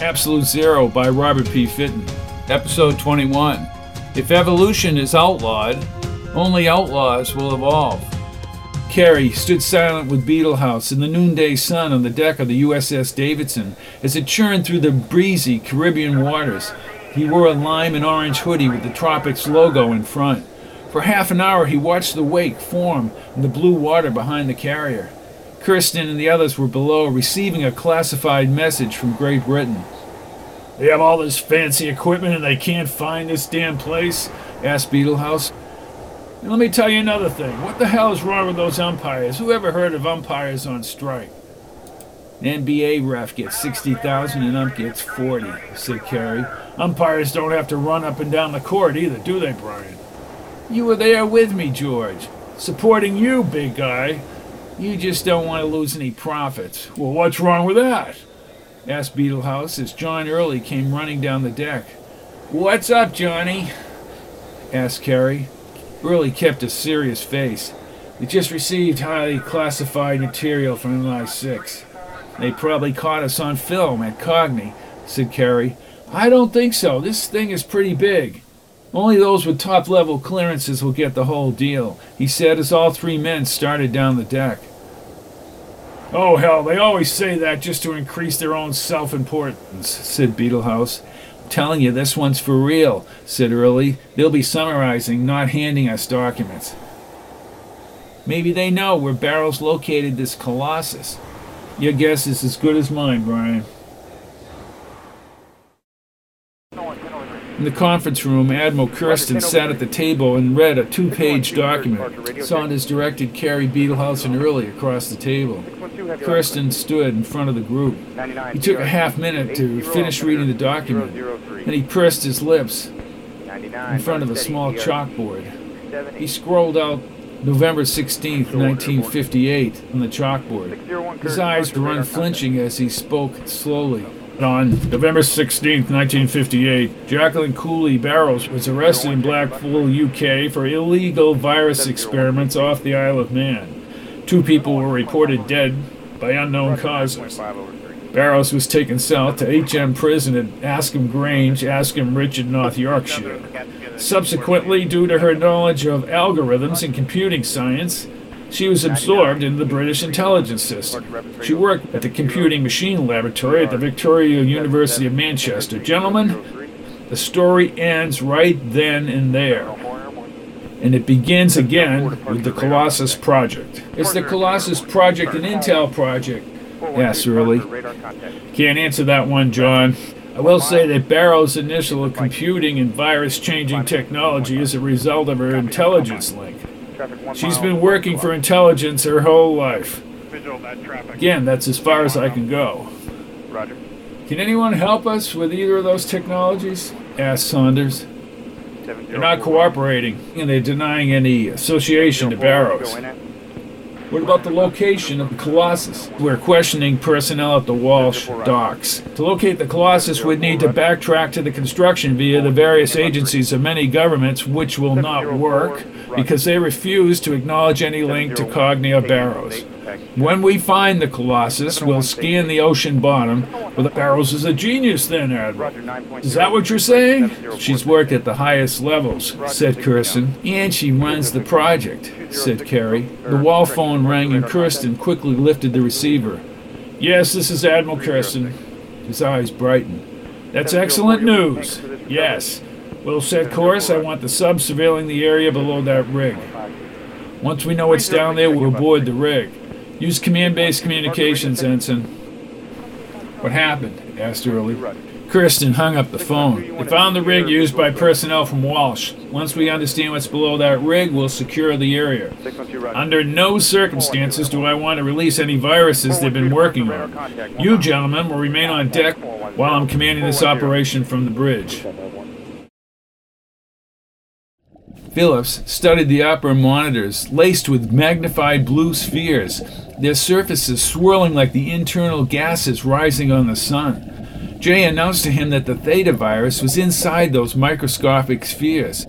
Absolute Zero by Robert P. Fitton. Episode 21. If evolution is outlawed, only outlaws will evolve. Carey stood silent with Beetlehouse in the noonday sun on the deck of the USS Davidson as it churned through the breezy Caribbean waters. He wore a lime and orange hoodie with the Tropics logo in front. For half an hour he watched the wake form in the blue water behind the carrier. Kirsten and the others were below receiving a classified message from Great Britain. They have all this fancy equipment and they can't find this damn place? asked Beetlehouse. And let me tell you another thing. What the hell is wrong with those umpires? Who ever heard of umpires on strike? An NBA ref gets 60,000 and ump gets 40, said Carey. Umpires don't have to run up and down the court either, do they, Brian? You were there with me, George. Supporting you, big guy. You just don't want to lose any profits. Well, what's wrong with that? asked Beetlehouse as John Early came running down the deck. What's up, Johnny? asked Carey. Early kept a serious face. They just received highly classified material from MI6. They probably caught us on film at Cogni, said Carey. I don't think so. This thing is pretty big. Only those with top level clearances will get the whole deal, he said as all three men started down the deck. Oh, hell, they always say that just to increase their own self importance, said Beetlehouse. Telling you, this one's for real, said Early. They'll be summarizing, not handing us documents. Maybe they know where Barrows located this Colossus. Your guess is as good as mine, Brian. In the conference room, Admiral Kirsten sat at the table and read a two page document. Saunders directed Carey Beetlehouse and Early across the table. Kirsten stood in front of the group. He took a half minute to finish reading the document. Then he pressed his lips in front of a small chalkboard. He scrolled out November 16, 1958, on the chalkboard. His eyes were unflinching as he spoke slowly. On November 16, 1958, Jacqueline Cooley Barrows was arrested in Blackpool, UK for illegal virus experiments off the Isle of Man. Two people were reported dead by unknown causes. Barrows was taken south to HM prison at Askham Grange, Askham Richard, North Yorkshire. Subsequently, due to her knowledge of algorithms and computing science, she was absorbed into the British intelligence system. She worked at the Computing Machine Laboratory at the Victoria University of Manchester. Gentlemen, the story ends right then and there. And it begins again with the Colossus Project. Is the Colossus Project an Intel project? Yes, really. Can't answer that one, John. I will say that Barrow's initial computing and virus changing technology is a result of her intelligence link. She's been working for intelligence her whole life. Again, that's as far as I can go. Roger. Can anyone help us with either of those technologies? asked Saunders. They're not cooperating, and they're denying any association to Barrows. What about the location of the Colossus? We're questioning personnel at the Walsh docks. To locate the Colossus, we'd need to backtrack to the construction via the various agencies of many governments, which will not work because they refuse to acknowledge any link to Cognia Barrows. When we find the Colossus, we'll scan the ocean bottom. Well, the Barrows is a genius then, Admiral. Is that what you're saying? She's worked at the highest levels, said Kirsten. And she runs the project, said Carey. The wall phone rang and Kirsten quickly lifted the receiver. Yes, this is Admiral Kirsten. His eyes brightened. That's excellent news. Yes. We'll set course. I want the sub surveilling the area below that rig. Once we know it's down there, we'll board the rig. Use command-based communications, Ensign. What happened? asked Early. Kirsten hung up the phone. They found the rig used by personnel from Walsh. Once we understand what's below that rig, we'll secure the area. Under no circumstances do I want to release any viruses they've been working on. You gentlemen will remain on deck while I'm commanding this operation from the bridge. Phillips studied the upper monitors, laced with magnified blue spheres, their surfaces swirling like the internal gases rising on the sun. Jay announced to him that the Theta virus was inside those microscopic spheres.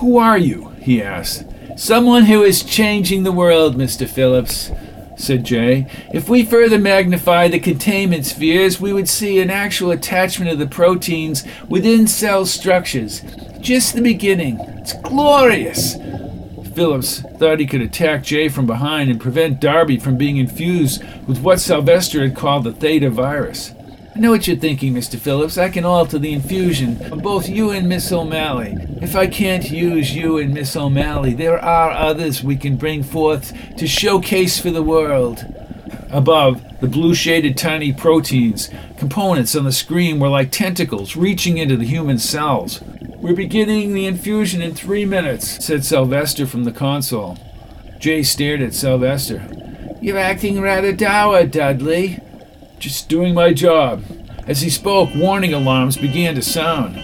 Who are you? he asked. Someone who is changing the world, Mr. Phillips. said Jay. If we further magnify the containment spheres, we would see an actual attachment of the proteins within cell structures. Just the beginning. It's glorious. Phillips thought he could attack Jay from behind and prevent Darby from being infused with what Sylvester had called the Theta virus. I know what you're thinking, Mr. Phillips. I can alter the infusion of both you and Miss O'Malley. If I can't use you and Miss O'Malley, there are others we can bring forth to showcase for the world. Above, the blue shaded tiny proteins, components on the screen were like tentacles reaching into the human cells. We're beginning the infusion in three minutes, said Sylvester from the console. Jay stared at Sylvester. You're acting rather dour, Dudley. Just doing my job. As he spoke, warning alarms began to sound.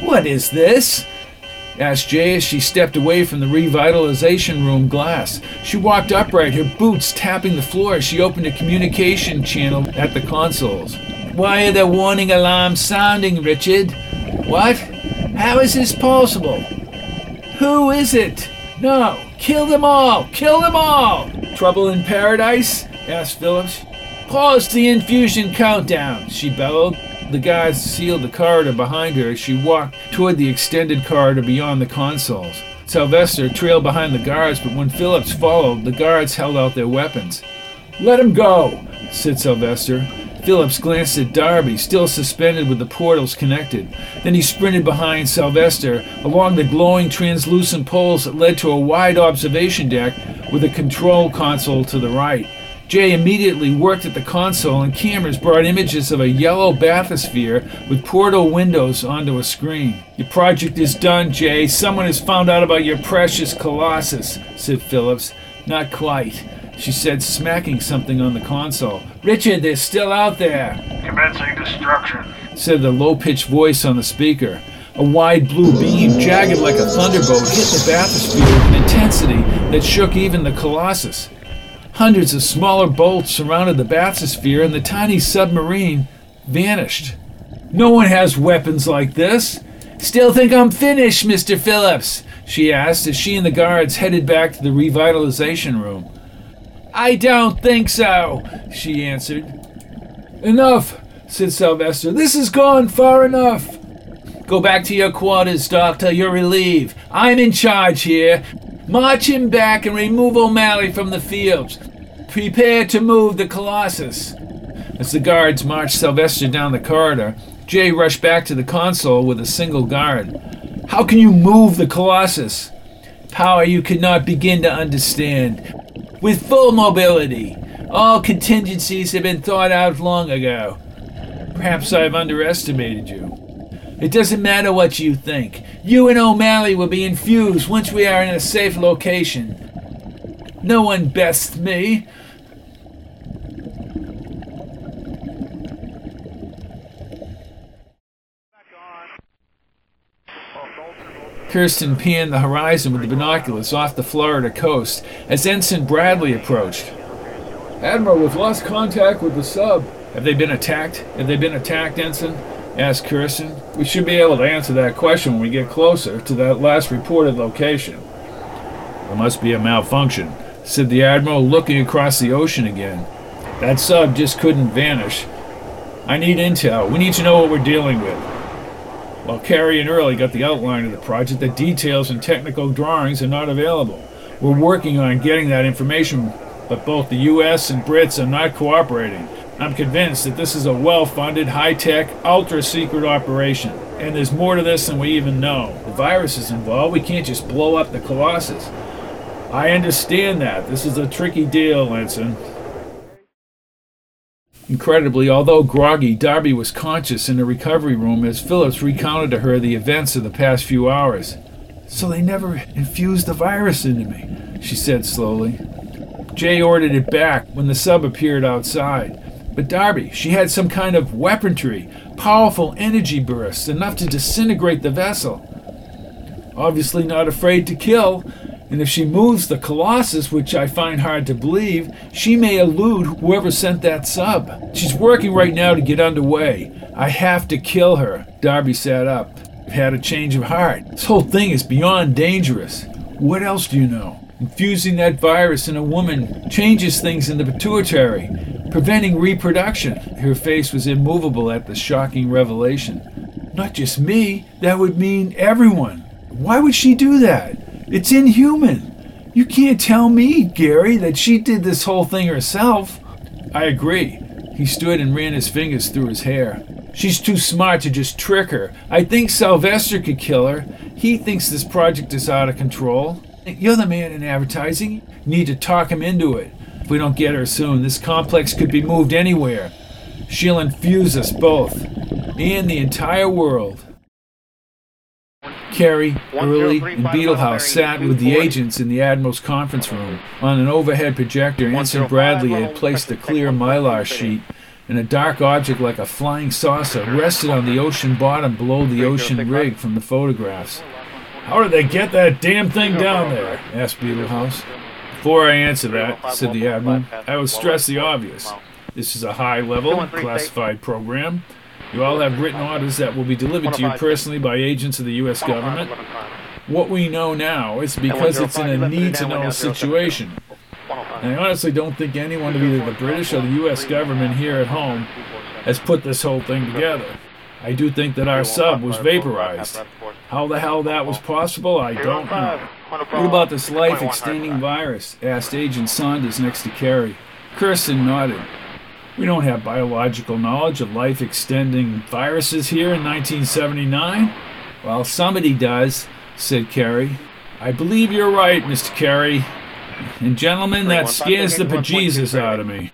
What is this? asked Jay as she stepped away from the revitalization room glass. She walked upright, her boots tapping the floor as she opened a communication channel at the consoles. Why are the warning alarms sounding, Richard? What? How is this possible? Who is it? No, kill them all! Kill them all! Trouble in paradise? asked Phillips. Pause the infusion countdown, she bellowed. The guards sealed the corridor behind her as she walked toward the extended corridor beyond the consoles. Sylvester trailed behind the guards, but when Phillips followed, the guards held out their weapons. Let him go, said Sylvester. Phillips glanced at Darby, still suspended with the portals connected. Then he sprinted behind Sylvester along the glowing translucent poles that led to a wide observation deck with a control console to the right. Jay immediately worked at the console, and cameras brought images of a yellow bathysphere with portal windows onto a screen. Your project is done, Jay. Someone has found out about your precious Colossus, said Phillips. Not quite she said, smacking something on the console. Richard, they're still out there. Commencing destruction, said the low pitched voice on the speaker. A wide blue beam, jagged like a thunderbolt, hit the bathysphere with an intensity that shook even the Colossus. Hundreds of smaller bolts surrounded the bathysphere, and the tiny submarine vanished. No one has weapons like this. Still think I'm finished, Mr. Phillips? she asked as she and the guards headed back to the revitalization room. I don't think so, she answered. Enough, said Sylvester. This has gone far enough. Go back to your quarters, Doctor. You're relieved. I'm in charge here. March him back and remove O'Malley from the fields. Prepare to move the Colossus. As the guards marched Sylvester down the corridor, Jay rushed back to the console with a single guard. How can you move the Colossus? Power you could not begin to understand with full mobility. All contingencies have been thought out long ago. Perhaps I've underestimated you. It doesn't matter what you think. You and O'Malley will be infused once we are in a safe location. No one bests me. Kirsten panned the horizon with the binoculars off the Florida coast as Ensign Bradley approached. Admiral, we've lost contact with the sub. Have they been attacked? Have they been attacked, Ensign? asked Kirsten. We should be able to answer that question when we get closer to that last reported location. There must be a malfunction, said the Admiral, looking across the ocean again. That sub just couldn't vanish. I need intel. We need to know what we're dealing with. While Carey and Early got the outline of the project, the details and technical drawings are not available. We're working on getting that information, but both the US and Brits are not cooperating. I'm convinced that this is a well funded, high tech, ultra secret operation. And there's more to this than we even know. The virus is involved. We can't just blow up the Colossus. I understand that. This is a tricky deal, Ensign. Incredibly, although groggy, Darby was conscious in the recovery room as Phillips recounted to her the events of the past few hours. So they never infused the virus into me, she said slowly. Jay ordered it back when the sub appeared outside. But Darby, she had some kind of weaponry, powerful energy bursts, enough to disintegrate the vessel. Obviously not afraid to kill, and if she moves the Colossus, which I find hard to believe, she may elude whoever sent that sub. She's working right now to get underway. I have to kill her. Darby sat up. Had a change of heart. This whole thing is beyond dangerous. What else do you know? Infusing that virus in a woman changes things in the pituitary, preventing reproduction. Her face was immovable at the shocking revelation. Not just me, that would mean everyone. Why would she do that? It's inhuman. You can't tell me, Gary, that she did this whole thing herself. I agree. He stood and ran his fingers through his hair. She's too smart to just trick her. I think Sylvester could kill her. He thinks this project is out of control. You're the man in advertising. You need to talk him into it. If we don't get her soon, this complex could be moved anywhere. She'll infuse us both and the entire world. Carey, Early, and Beetlehouse sat with the agents in the Admiral's conference room. On an overhead projector, Ensign Bradley had placed a clear mylar sheet, and a dark object like a flying saucer rested on the ocean bottom below the ocean rig from the photographs. How did they get that damn thing down there? asked Beetlehouse. Before I answer that, said the Admiral, I would stress the obvious. This is a high level, classified program. You all have written orders that will be delivered to you personally by agents of the U.S. government. What we know now is because it's in a need to know situation. And I honestly don't think anyone of either the British or the U.S. government here at home has put this whole thing together. I do think that our sub was vaporized. How the hell that was possible, I don't know. What about this life extending virus? asked Agent Saunders next to Carey. Kirsten nodded. We don't have biological knowledge of life extending viruses here in 1979. Well, somebody does, said Carey. I believe you're right, Mr. Carey. And gentlemen, that scares the bejesus out of me.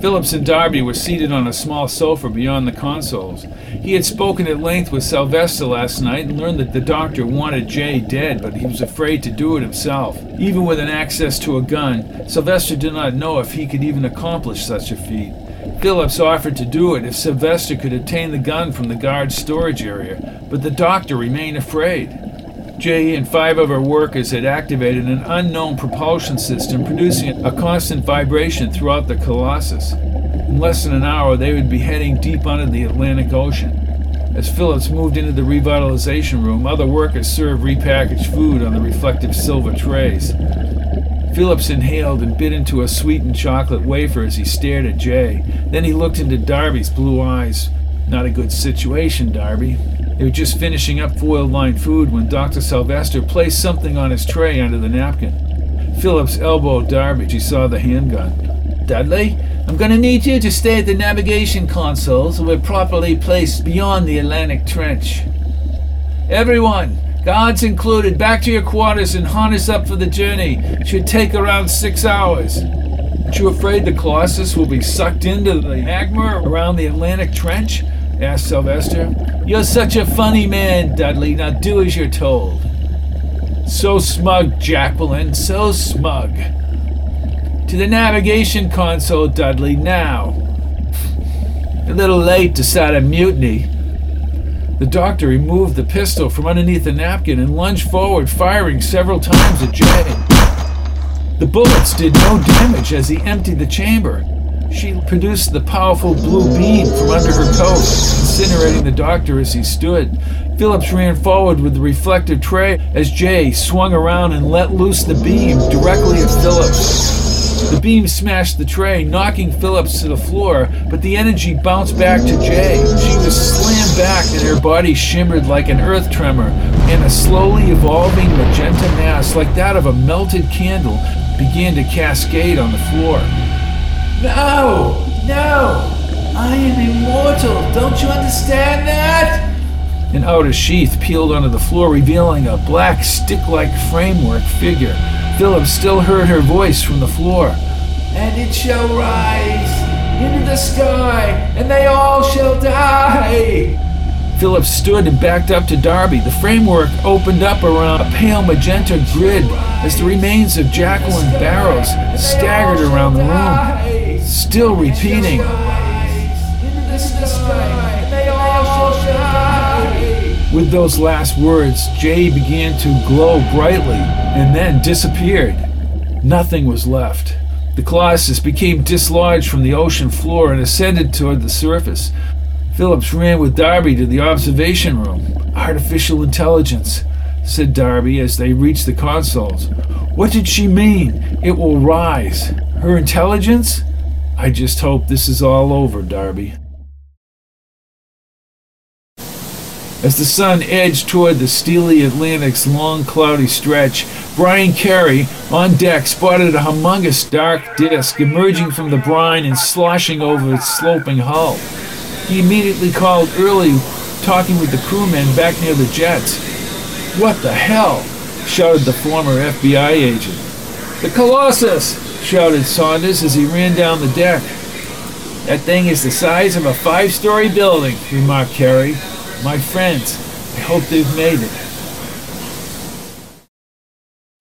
Phillips and Darby were seated on a small sofa beyond the consoles. He had spoken at length with Sylvester last night and learned that the doctor wanted Jay dead, but he was afraid to do it himself. Even with an access to a gun, Sylvester did not know if he could even accomplish such a feat. Phillips offered to do it if Sylvester could obtain the gun from the guard's storage area, but the doctor remained afraid. Jay and five of our workers had activated an unknown propulsion system producing a constant vibration throughout the Colossus. In less than an hour, they would be heading deep under the Atlantic Ocean. As Phillips moved into the revitalization room, other workers served repackaged food on the reflective silver trays. Phillips inhaled and bit into a sweetened chocolate wafer as he stared at Jay. Then he looked into Darby's blue eyes. Not a good situation, Darby. They were just finishing up foil lined food when Dr. Sylvester placed something on his tray under the napkin. Phillips elbowed Darby. She saw the handgun. Dudley, I'm going to need you to stay at the navigation console so we're properly placed beyond the Atlantic Trench. Everyone, guards included, back to your quarters and harness up for the journey. It should take around six hours. Aren't you afraid the Colossus will be sucked into the magma around the Atlantic Trench? Asked Sylvester. You're such a funny man, Dudley. Now do as you're told. So smug, Jacqueline, so smug. To the navigation console, Dudley, now. A little late to start a mutiny. The doctor removed the pistol from underneath the napkin and lunged forward, firing several times at Jay. The bullets did no damage as he emptied the chamber. She produced the powerful blue beam from under her coat, incinerating the doctor as he stood. Phillips ran forward with the reflective tray as Jay swung around and let loose the beam directly at Phillips. The beam smashed the tray, knocking Phillips to the floor, but the energy bounced back to Jay. She was slammed back and her body shimmered like an earth tremor, and a slowly evolving magenta mass, like that of a melted candle, began to cascade on the floor. No! No! I am immortal! Don't you understand that? An outer sheath peeled onto the floor, revealing a black stick like framework figure. Phillips still heard her voice from the floor. And it shall rise into the sky, and they all shall die! Phillips stood and backed up to Darby. The framework opened up around a pale magenta grid as the remains of Jacqueline Barrows staggered around the room still repeating. With those last words, Jay began to glow brightly and then disappeared. Nothing was left. The Colossus became dislodged from the ocean floor and ascended toward the surface. Phillips ran with Darby to the observation room. Artificial intelligence. said Darby as they reached the consoles. What did she mean? It will rise. Her intelligence? I just hope this is all over, Darby. As the sun edged toward the steely Atlantic's long cloudy stretch, Brian Carey, on deck, spotted a humongous dark disk emerging from the brine and sloshing over its sloping hull. He immediately called Early, talking with the crewmen back near the jets. What the hell? shouted the former FBI agent. The Colossus! Shouted Saunders as he ran down the deck. That thing is the size of a five story building, remarked Carey. My friends, I hope they've made it.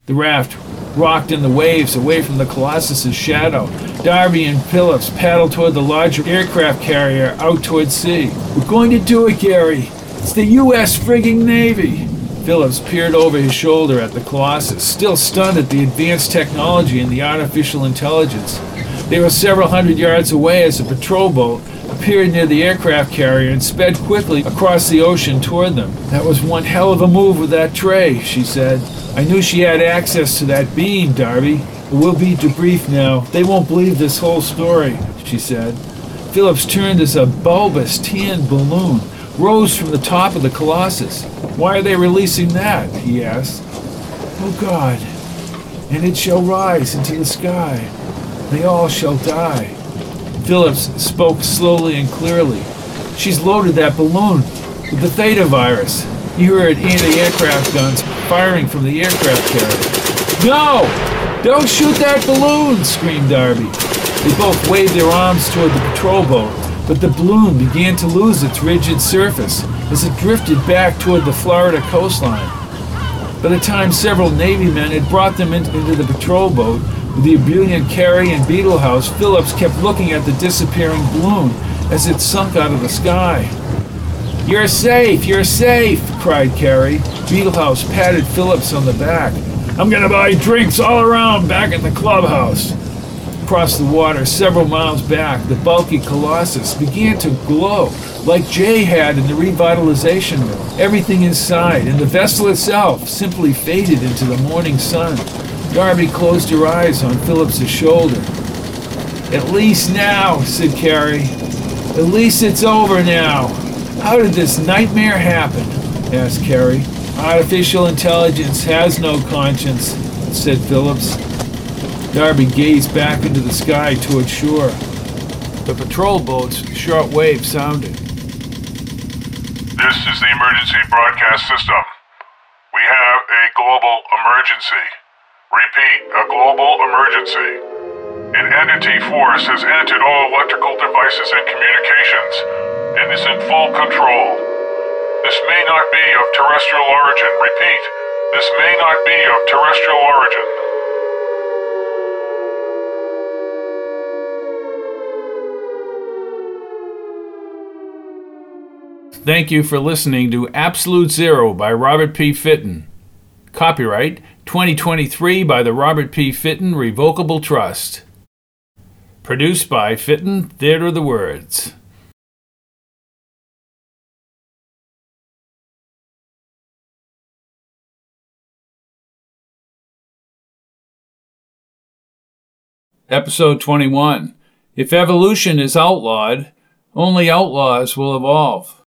The raft rocked in the waves away from the Colossus's shadow. Darby and Phillips paddled toward the larger aircraft carrier out toward sea. We're going to do it, Gary. It's the U.S. frigging Navy. Phillips peered over his shoulder at the Colossus, still stunned at the advanced technology and the artificial intelligence. They were several hundred yards away as a patrol boat appeared near the aircraft carrier and sped quickly across the ocean toward them. That was one hell of a move with that tray, she said. I knew she had access to that beam, Darby. We'll be debriefed now. They won't believe this whole story, she said. Phillips turned as a bulbous tan balloon rose from the top of the Colossus. Why are they releasing that? he asked. Oh God, and it shall rise into the sky. They all shall die. Phillips spoke slowly and clearly. She's loaded that balloon with the Theta virus. He heard anti-aircraft guns firing from the aircraft carrier. No! Don't shoot that balloon! screamed Darby. They both waved their arms toward the patrol boat, but the balloon began to lose its rigid surface as it drifted back toward the Florida coastline. By the time several Navy men had brought them into, the patrol boat, with the ebullient Carey and Beetlehouse, Phillips kept looking at the disappearing balloon as it sunk out of the sky. You're safe, you're safe, cried Carey. Beetlehouse patted Phillips on the back. I'm gonna buy drinks all around back at the clubhouse. Across the water, several miles back, the bulky Colossus began to glow like Jay had in the revitalization room. Everything inside and the vessel itself simply faded into the morning sun. Darby closed her eyes on Phillips's shoulder. At least now, said Carey. At least it's over now. How did this nightmare happen? asked Carey. Artificial intelligence has no conscience, said Phillips. Darby gazed back into the sky toward shore. The patrol boat's short wave sounded. This is the emergency broadcast system. We have a global emergency. Repeat, a global emergency. An entity force has entered all electrical devices and communications and is in full control. This may not be of terrestrial origin. Repeat, this may not be of terrestrial origin. Thank you for listening to Absolute Zero by Robert P. Fitton. Copyright 2023 by the Robert P. Fitton Revocable Trust. Produced by Fitton Theater of the Words. Episode 21 If evolution is outlawed, only outlaws will evolve.